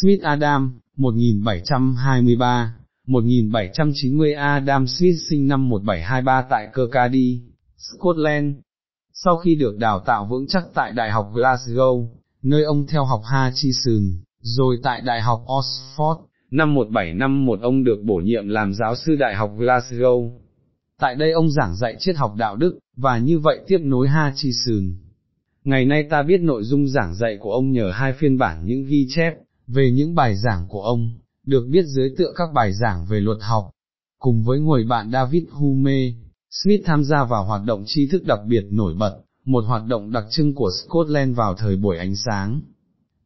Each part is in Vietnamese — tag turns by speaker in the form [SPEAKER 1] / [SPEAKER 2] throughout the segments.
[SPEAKER 1] Smith Adam, 1723, 1790 Adam Smith sinh năm 1723 tại Kirkcaldy, Scotland. Sau khi được đào tạo vững chắc tại Đại học Glasgow, nơi ông theo học Hutchison, rồi tại Đại học Oxford, năm 1751 ông được bổ nhiệm làm giáo sư Đại học Glasgow. Tại đây ông giảng dạy triết học đạo đức, và như vậy tiếp nối Hutchison. Ngày nay ta biết nội dung giảng dạy của ông nhờ hai phiên bản những ghi chép, về những bài giảng của ông, được biết dưới tựa các bài giảng về luật học. Cùng với người bạn David Hume, Smith tham gia vào hoạt động tri thức đặc biệt nổi bật, một hoạt động đặc trưng của Scotland vào thời buổi ánh sáng.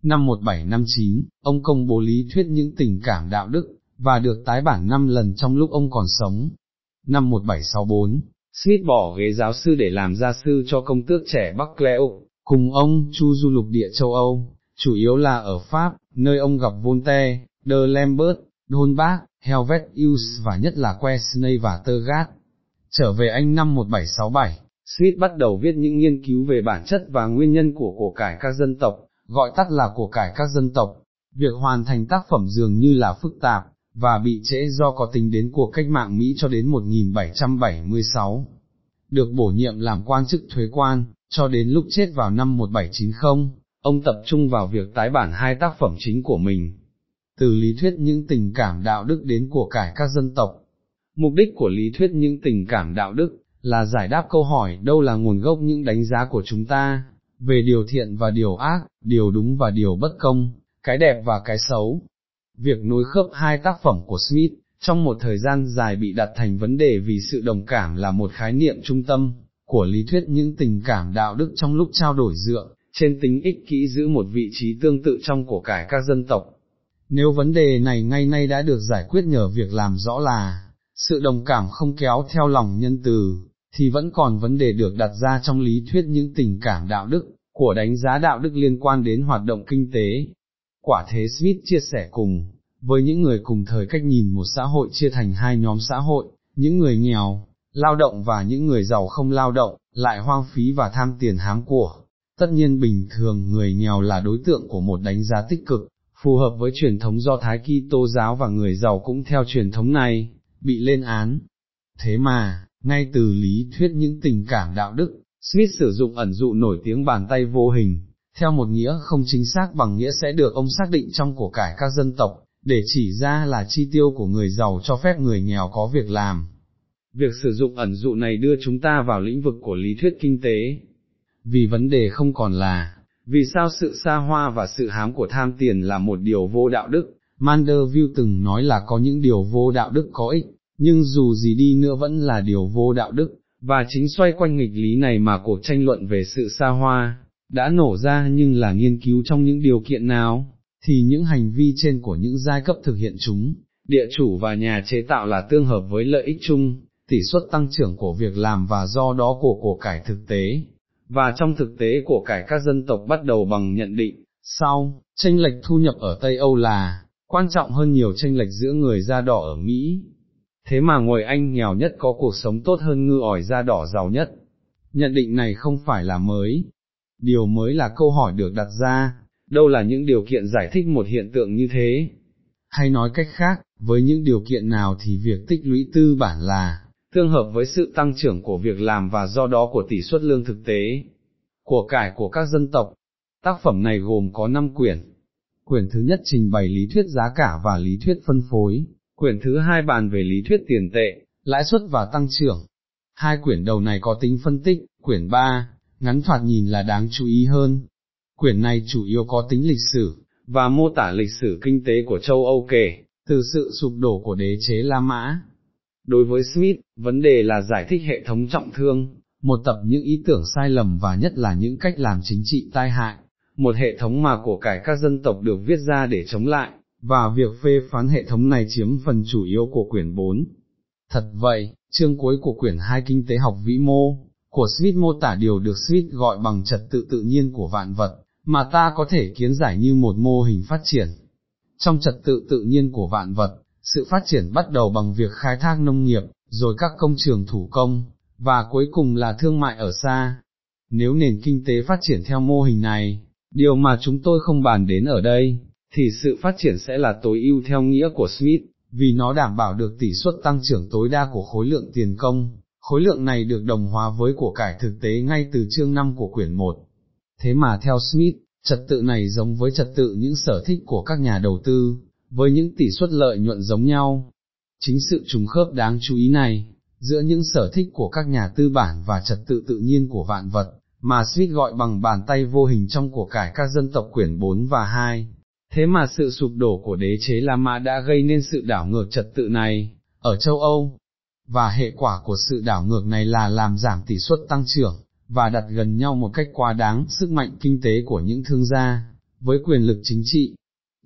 [SPEAKER 1] Năm 1759, ông công bố lý thuyết những tình cảm đạo đức, và được tái bản 5 lần trong lúc ông còn sống. Năm 1764, Smith bỏ ghế giáo sư để làm gia sư cho công tước trẻ Bắc Cleo, cùng ông chu du lục địa châu Âu, chủ yếu là ở Pháp, nơi ông gặp Voltaire, De Lambert, D'Holbach, Helvetius và nhất là Quesney và Tergat. Trở về Anh năm 1767, Smith bắt đầu viết những nghiên cứu về bản chất và nguyên nhân của của cải các dân tộc, gọi tắt là của cải các dân tộc. Việc hoàn thành tác phẩm dường như là phức tạp, và bị trễ do có tính đến cuộc cách mạng Mỹ cho đến 1776. Được bổ nhiệm làm quan chức thuế quan, cho đến lúc chết vào năm 1790, ông tập trung vào việc tái bản hai tác phẩm chính của mình. Từ lý thuyết những tình cảm đạo đức đến của cải các dân tộc. Mục đích của lý thuyết những tình cảm đạo đức, là giải đáp câu hỏi đâu là nguồn gốc những đánh giá của chúng ta, về điều thiện và điều ác, điều đúng và điều bất công, cái đẹp và cái xấu. Việc nối khớp hai tác phẩm của Smith, trong một thời gian dài bị đặt thành vấn đề vì sự đồng cảm là một khái niệm trung tâm, của lý thuyết những tình cảm đạo đức trong lúc trao đổi dựa, trên tính ích kỹ giữ một vị trí tương tự trong của cải các dân tộc. Nếu vấn đề này ngay nay đã được giải quyết nhờ việc làm rõ là, sự đồng cảm không kéo theo lòng nhân từ, thì vẫn còn vấn đề được đặt ra trong lý thuyết những tình cảm đạo đức, của đánh giá đạo đức liên quan đến hoạt động kinh tế. Quả thế Smith chia sẻ cùng, với những người cùng thời cách nhìn một xã hội chia thành hai nhóm xã hội, những người nghèo, lao động và những người giàu không lao động, lại hoang phí và tham tiền hám của. Tất nhiên bình thường người nghèo là đối tượng của một đánh giá tích cực, phù hợp với truyền thống do Thái Kitô giáo và người giàu cũng theo truyền thống này, bị lên án. Thế mà, ngay từ lý thuyết những tình cảm đạo đức, Smith sử dụng ẩn dụ nổi tiếng bàn tay vô hình, theo một nghĩa không chính xác bằng nghĩa sẽ được ông xác định trong của cải các dân tộc, để chỉ ra là chi tiêu của người giàu cho phép người nghèo có việc làm. Việc sử dụng ẩn dụ này đưa chúng ta vào lĩnh vực của lý thuyết kinh tế. Vì vấn đề không còn là, vì sao sự xa hoa và sự hám của tham tiền là một điều vô đạo đức, Manderville từng nói là có những điều vô đạo đức có ích, nhưng dù gì đi nữa vẫn là điều vô đạo đức, và chính xoay quanh nghịch lý này mà cuộc tranh luận về sự xa hoa, đã nổ ra nhưng là nghiên cứu trong những điều kiện nào, thì những hành vi trên của những giai cấp thực hiện chúng, địa chủ và nhà chế tạo là tương hợp với lợi ích chung, tỷ suất tăng trưởng của việc làm và do đó của cổ cải thực tế. Và trong thực tế của cải các dân tộc bắt đầu bằng nhận định, sau, tranh lệch thu nhập ở Tây Âu là, quan trọng hơn nhiều tranh lệch giữa người da đỏ ở Mỹ. Thế mà người Anh nghèo nhất có cuộc sống tốt hơn ngư ỏi da đỏ giàu nhất. Nhận định này không phải là mới. Điều mới là câu hỏi được đặt ra, đâu là những điều kiện giải thích một hiện tượng như thế? Hay nói cách khác, với những điều kiện nào thì việc tích lũy tư bản là, tương hợp với sự tăng trưởng của việc làm và do đó của tỷ suất lương thực tế, của cải của các dân tộc. Tác phẩm này gồm có 5 quyển. Quyển thứ nhất trình bày lý thuyết giá cả và lý thuyết phân phối, quyển thứ hai bàn về lý thuyết tiền tệ, lãi suất và tăng trưởng. Hai quyển đầu này có tính phân tích, quyển 3, ngắn thoạt nhìn là đáng chú ý hơn. Quyển này chủ yếu có tính lịch sử, và mô tả lịch sử kinh tế của châu Âu kể, từ sự sụp đổ của đế chế La Mã, Đối với Smith, vấn đề là giải thích hệ thống trọng thương, một tập những ý tưởng sai lầm và nhất là những cách làm chính trị tai hại, một hệ thống mà của cải các dân tộc được viết ra để chống lại, và việc phê phán hệ thống này chiếm phần chủ yếu của quyển 4. Thật vậy, chương cuối của quyển 2 Kinh tế học vĩ mô, của Smith mô tả điều được Smith gọi bằng trật tự tự nhiên của vạn vật, mà ta có thể kiến giải như một mô hình phát triển. Trong trật tự tự nhiên của vạn vật, sự phát triển bắt đầu bằng việc khai thác nông nghiệp, rồi các công trường thủ công, và cuối cùng là thương mại ở xa. Nếu nền kinh tế phát triển theo mô hình này, điều mà chúng tôi không bàn đến ở đây, thì sự phát triển sẽ là tối ưu theo nghĩa của Smith, vì nó đảm bảo được tỷ suất tăng trưởng tối đa của khối lượng tiền công, khối lượng này được đồng hóa với của cải thực tế ngay từ chương 5 của quyển 1. Thế mà theo Smith, trật tự này giống với trật tự những sở thích của các nhà đầu tư, với những tỷ suất lợi nhuận giống nhau. Chính sự trùng khớp đáng chú ý này, giữa những sở thích của các nhà tư bản và trật tự tự nhiên của vạn vật, mà Smith gọi bằng bàn tay vô hình trong của cải các dân tộc quyển 4 và 2. Thế mà sự sụp đổ của đế chế La Mã đã gây nên sự đảo ngược trật tự này, ở châu Âu, và hệ quả của sự đảo ngược này là làm giảm tỷ suất tăng trưởng, và đặt gần nhau một cách quá đáng sức mạnh kinh tế của những thương gia, với quyền lực chính trị.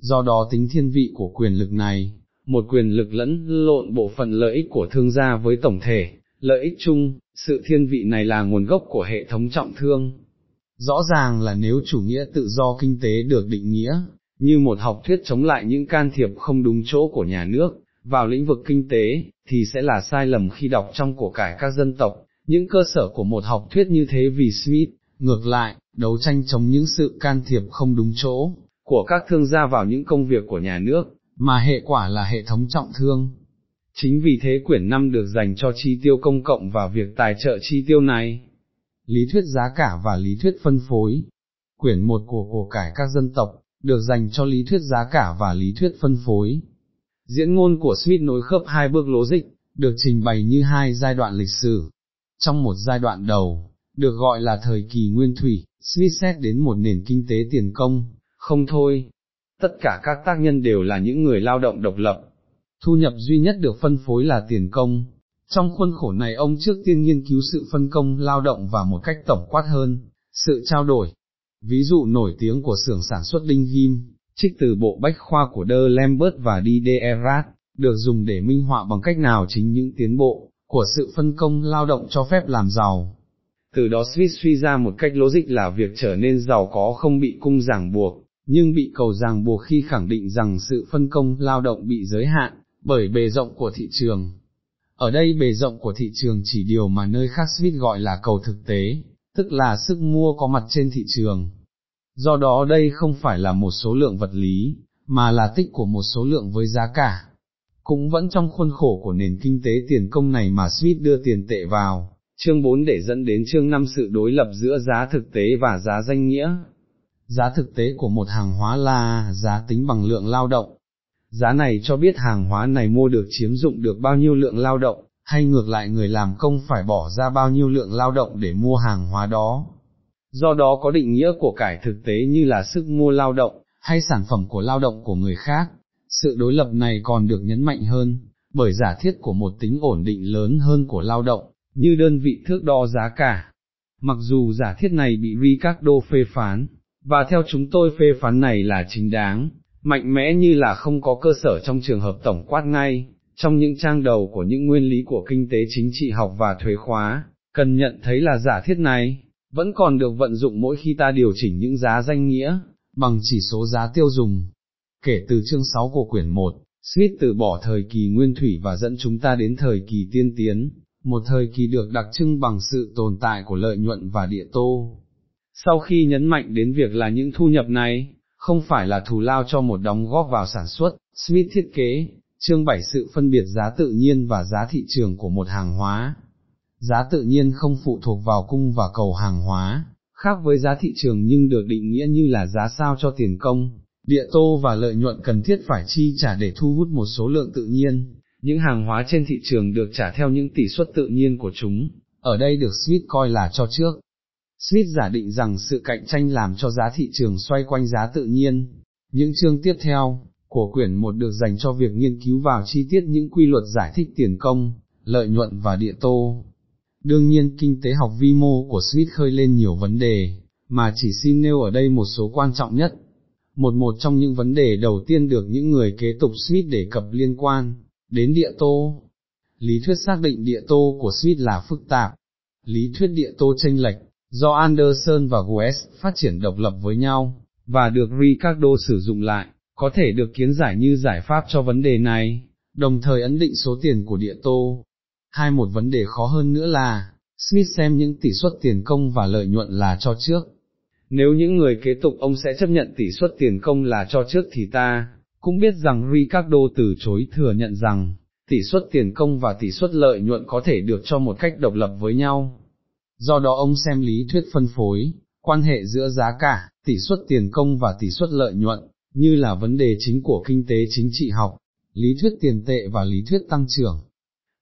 [SPEAKER 1] Do đó tính thiên vị của quyền lực này, một quyền lực lẫn lộn bộ phận lợi ích của thương gia với tổng thể, lợi ích chung, sự thiên vị này là nguồn gốc của hệ thống trọng thương. Rõ ràng là nếu chủ nghĩa tự do kinh tế được định nghĩa, như một học thuyết chống lại những can thiệp không đúng chỗ của nhà nước, vào lĩnh vực kinh tế, thì sẽ là sai lầm khi đọc trong của cải các dân tộc, những cơ sở của một học thuyết như thế vì Smith, ngược lại, đấu tranh chống những sự can thiệp không đúng chỗ, của các thương gia vào những công việc của nhà nước, mà hệ quả là hệ thống trọng thương. Chính vì thế quyển 5 được dành cho chi tiêu công cộng và việc tài trợ chi tiêu này. Lý thuyết giá cả và lý thuyết phân phối Quyển 1 của cổ cải các dân tộc, được dành cho lý thuyết giá cả và lý thuyết phân phối. Diễn ngôn của Smith nối khớp hai bước dịch, được trình bày như hai giai đoạn lịch sử. Trong một giai đoạn đầu, được gọi là thời kỳ nguyên thủy, Smith xét đến một nền kinh tế tiền công, không thôi, tất cả các tác nhân đều là những người lao động độc lập, thu nhập duy nhất được phân phối là tiền công. Trong khuôn khổ này ông trước tiên nghiên cứu sự phân công lao động và một cách tổng quát hơn, sự trao đổi. Ví dụ nổi tiếng của xưởng sản xuất đinh ghim, trích từ bộ bách khoa của De Lambert và Diderot được dùng để minh họa bằng cách nào chính những tiến bộ của sự phân công lao động cho phép làm giàu. Từ đó Swiss suy ra một cách logic là việc trở nên giàu có không bị cung ràng buộc, nhưng bị cầu ràng buộc khi khẳng định rằng sự phân công lao động bị giới hạn, bởi bề rộng của thị trường. Ở đây bề rộng của thị trường chỉ điều mà nơi khác Smith gọi là cầu thực tế, tức là sức mua có mặt trên thị trường. Do đó đây không phải là một số lượng vật lý, mà là tích của một số lượng với giá cả. Cũng vẫn trong khuôn khổ của nền kinh tế tiền công này mà Smith đưa tiền tệ vào, chương 4 để dẫn đến chương 5 sự đối lập giữa giá thực tế và giá danh nghĩa. Giá thực tế của một hàng hóa là giá tính bằng lượng lao động. Giá này cho biết hàng hóa này mua được chiếm dụng được bao nhiêu lượng lao động, hay ngược lại người làm công phải bỏ ra bao nhiêu lượng lao động để mua hàng hóa đó. Do đó có định nghĩa của cải thực tế như là sức mua lao động, hay sản phẩm của lao động của người khác. Sự đối lập này còn được nhấn mạnh hơn, bởi giả thiết của một tính ổn định lớn hơn của lao động, như đơn vị thước đo giá cả. Mặc dù giả thiết này bị Ricardo phê phán, và theo chúng tôi phê phán này là chính đáng, mạnh mẽ như là không có cơ sở trong trường hợp tổng quát ngay, trong những trang đầu của những nguyên lý của kinh tế chính trị học và thuế khóa, cần nhận thấy là giả thiết này, vẫn còn được vận dụng mỗi khi ta điều chỉnh những giá danh nghĩa, bằng chỉ số giá tiêu dùng. Kể từ chương 6 của quyển 1, Smith từ bỏ thời kỳ nguyên thủy và dẫn chúng ta đến thời kỳ tiên tiến, một thời kỳ được đặc trưng bằng sự tồn tại của lợi nhuận và địa tô. Sau khi nhấn mạnh đến việc là những thu nhập này, không phải là thù lao cho một đóng góp vào sản xuất, Smith thiết kế, chương 7 sự phân biệt giá tự nhiên và giá thị trường của một hàng hóa. Giá tự nhiên không phụ thuộc vào cung và cầu hàng hóa, khác với giá thị trường nhưng được định nghĩa như là giá sao cho tiền công, địa tô và lợi nhuận cần thiết phải chi trả để thu hút một số lượng tự nhiên, những hàng hóa trên thị trường được trả theo những tỷ suất tự nhiên của chúng, ở đây được Smith coi là cho trước. Smith giả định rằng sự cạnh tranh làm cho giá thị trường xoay quanh giá tự nhiên. Những chương tiếp theo, của quyển một được dành cho việc nghiên cứu vào chi tiết những quy luật giải thích tiền công, lợi nhuận và địa tô. Đương nhiên kinh tế học vi mô của Smith khơi lên nhiều vấn đề, mà chỉ xin nêu ở đây một số quan trọng nhất. Một một trong những vấn đề đầu tiên được những người kế tục Smith đề cập liên quan, đến địa tô. Lý thuyết xác định địa tô của Smith là phức tạp. Lý thuyết địa tô tranh lệch, do Anderson và West phát triển độc lập với nhau, và được Ricardo sử dụng lại, có thể được kiến giải như giải pháp cho vấn đề này, đồng thời ấn định số tiền của địa tô. Hai một vấn đề khó hơn nữa là, Smith xem những tỷ suất tiền công và lợi nhuận là cho trước. Nếu những người kế tục ông sẽ chấp nhận tỷ suất tiền công là cho trước thì ta, cũng biết rằng Ricardo từ chối thừa nhận rằng, tỷ suất tiền công và tỷ suất lợi nhuận có thể được cho một cách độc lập với nhau. Do đó ông xem lý thuyết phân phối, quan hệ giữa giá cả, tỷ suất tiền công và tỷ suất lợi nhuận, như là vấn đề chính của kinh tế chính trị học, lý thuyết tiền tệ và lý thuyết tăng trưởng.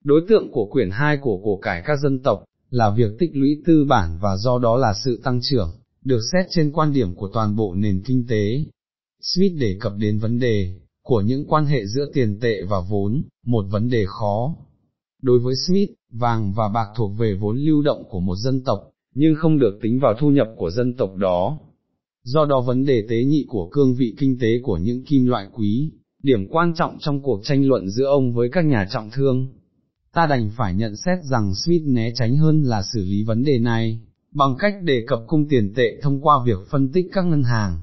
[SPEAKER 1] Đối tượng của quyển 2 của cổ cải các dân tộc, là việc tích lũy tư bản và do đó là sự tăng trưởng, được xét trên quan điểm của toàn bộ nền kinh tế. Smith đề cập đến vấn đề, của những quan hệ giữa tiền tệ và vốn, một vấn đề khó. Đối với Smith, vàng và bạc thuộc về vốn lưu động của một dân tộc, nhưng không được tính vào thu nhập của dân tộc đó. Do đó vấn đề tế nhị của cương vị kinh tế của những kim loại quý, điểm quan trọng trong cuộc tranh luận giữa ông với các nhà trọng thương. Ta đành phải nhận xét rằng Smith né tránh hơn là xử lý vấn đề này, bằng cách đề cập cung tiền tệ thông qua việc phân tích các ngân hàng.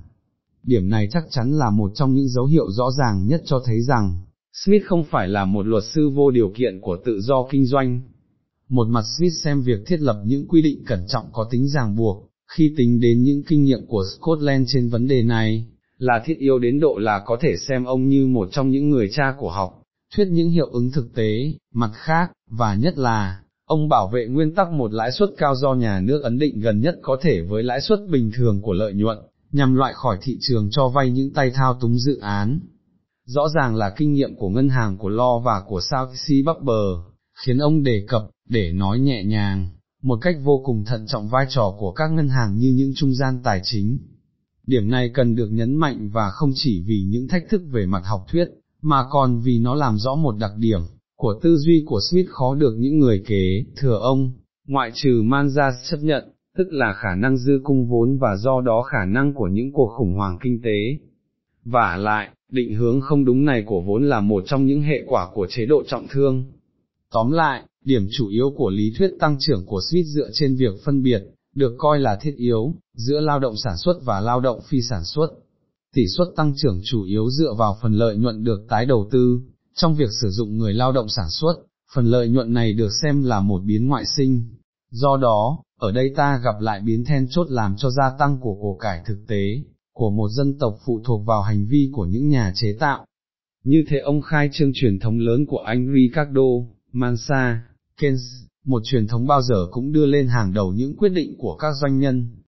[SPEAKER 1] Điểm này chắc chắn là một trong những dấu hiệu rõ ràng nhất cho thấy rằng, Smith không phải là một luật sư vô điều kiện của tự do kinh doanh. Một mặt Smith xem việc thiết lập những quy định cẩn trọng có tính ràng buộc, khi tính đến những kinh nghiệm của Scotland trên vấn đề này, là thiết yếu đến độ là có thể xem ông như một trong những người cha của học, thuyết những hiệu ứng thực tế, mặt khác, và nhất là, ông bảo vệ nguyên tắc một lãi suất cao do nhà nước ấn định gần nhất có thể với lãi suất bình thường của lợi nhuận, nhằm loại khỏi thị trường cho vay những tay thao túng dự án. Rõ ràng là kinh nghiệm của ngân hàng của Lo và của South Bắc Bờ, khiến ông đề cập, để nói nhẹ nhàng, một cách vô cùng thận trọng vai trò của các ngân hàng như những trung gian tài chính. Điểm này cần được nhấn mạnh và không chỉ vì những thách thức về mặt học thuyết, mà còn vì nó làm rõ một đặc điểm, của tư duy của Smith khó được những người kế, thừa ông, ngoại trừ Manza chấp nhận, tức là khả năng dư cung vốn và do đó khả năng của những cuộc khủng hoảng kinh tế. Và lại, định hướng không đúng này của vốn là một trong những hệ quả của chế độ trọng thương. Tóm lại, điểm chủ yếu của lý thuyết tăng trưởng của Smith dựa trên việc phân biệt, được coi là thiết yếu, giữa lao động sản xuất và lao động phi sản xuất. Tỷ suất tăng trưởng chủ yếu dựa vào phần lợi nhuận được tái đầu tư, trong việc sử dụng người lao động sản xuất, phần lợi nhuận này được xem là một biến ngoại sinh. Do đó, ở đây ta gặp lại biến then chốt làm cho gia tăng của cổ cải thực tế, của một dân tộc phụ thuộc vào hành vi của những nhà chế tạo. Như thế ông khai trương truyền thống lớn của anh Ricardo, Mansa, Keynes, một truyền thống bao giờ cũng đưa lên hàng đầu những quyết định của các doanh nhân,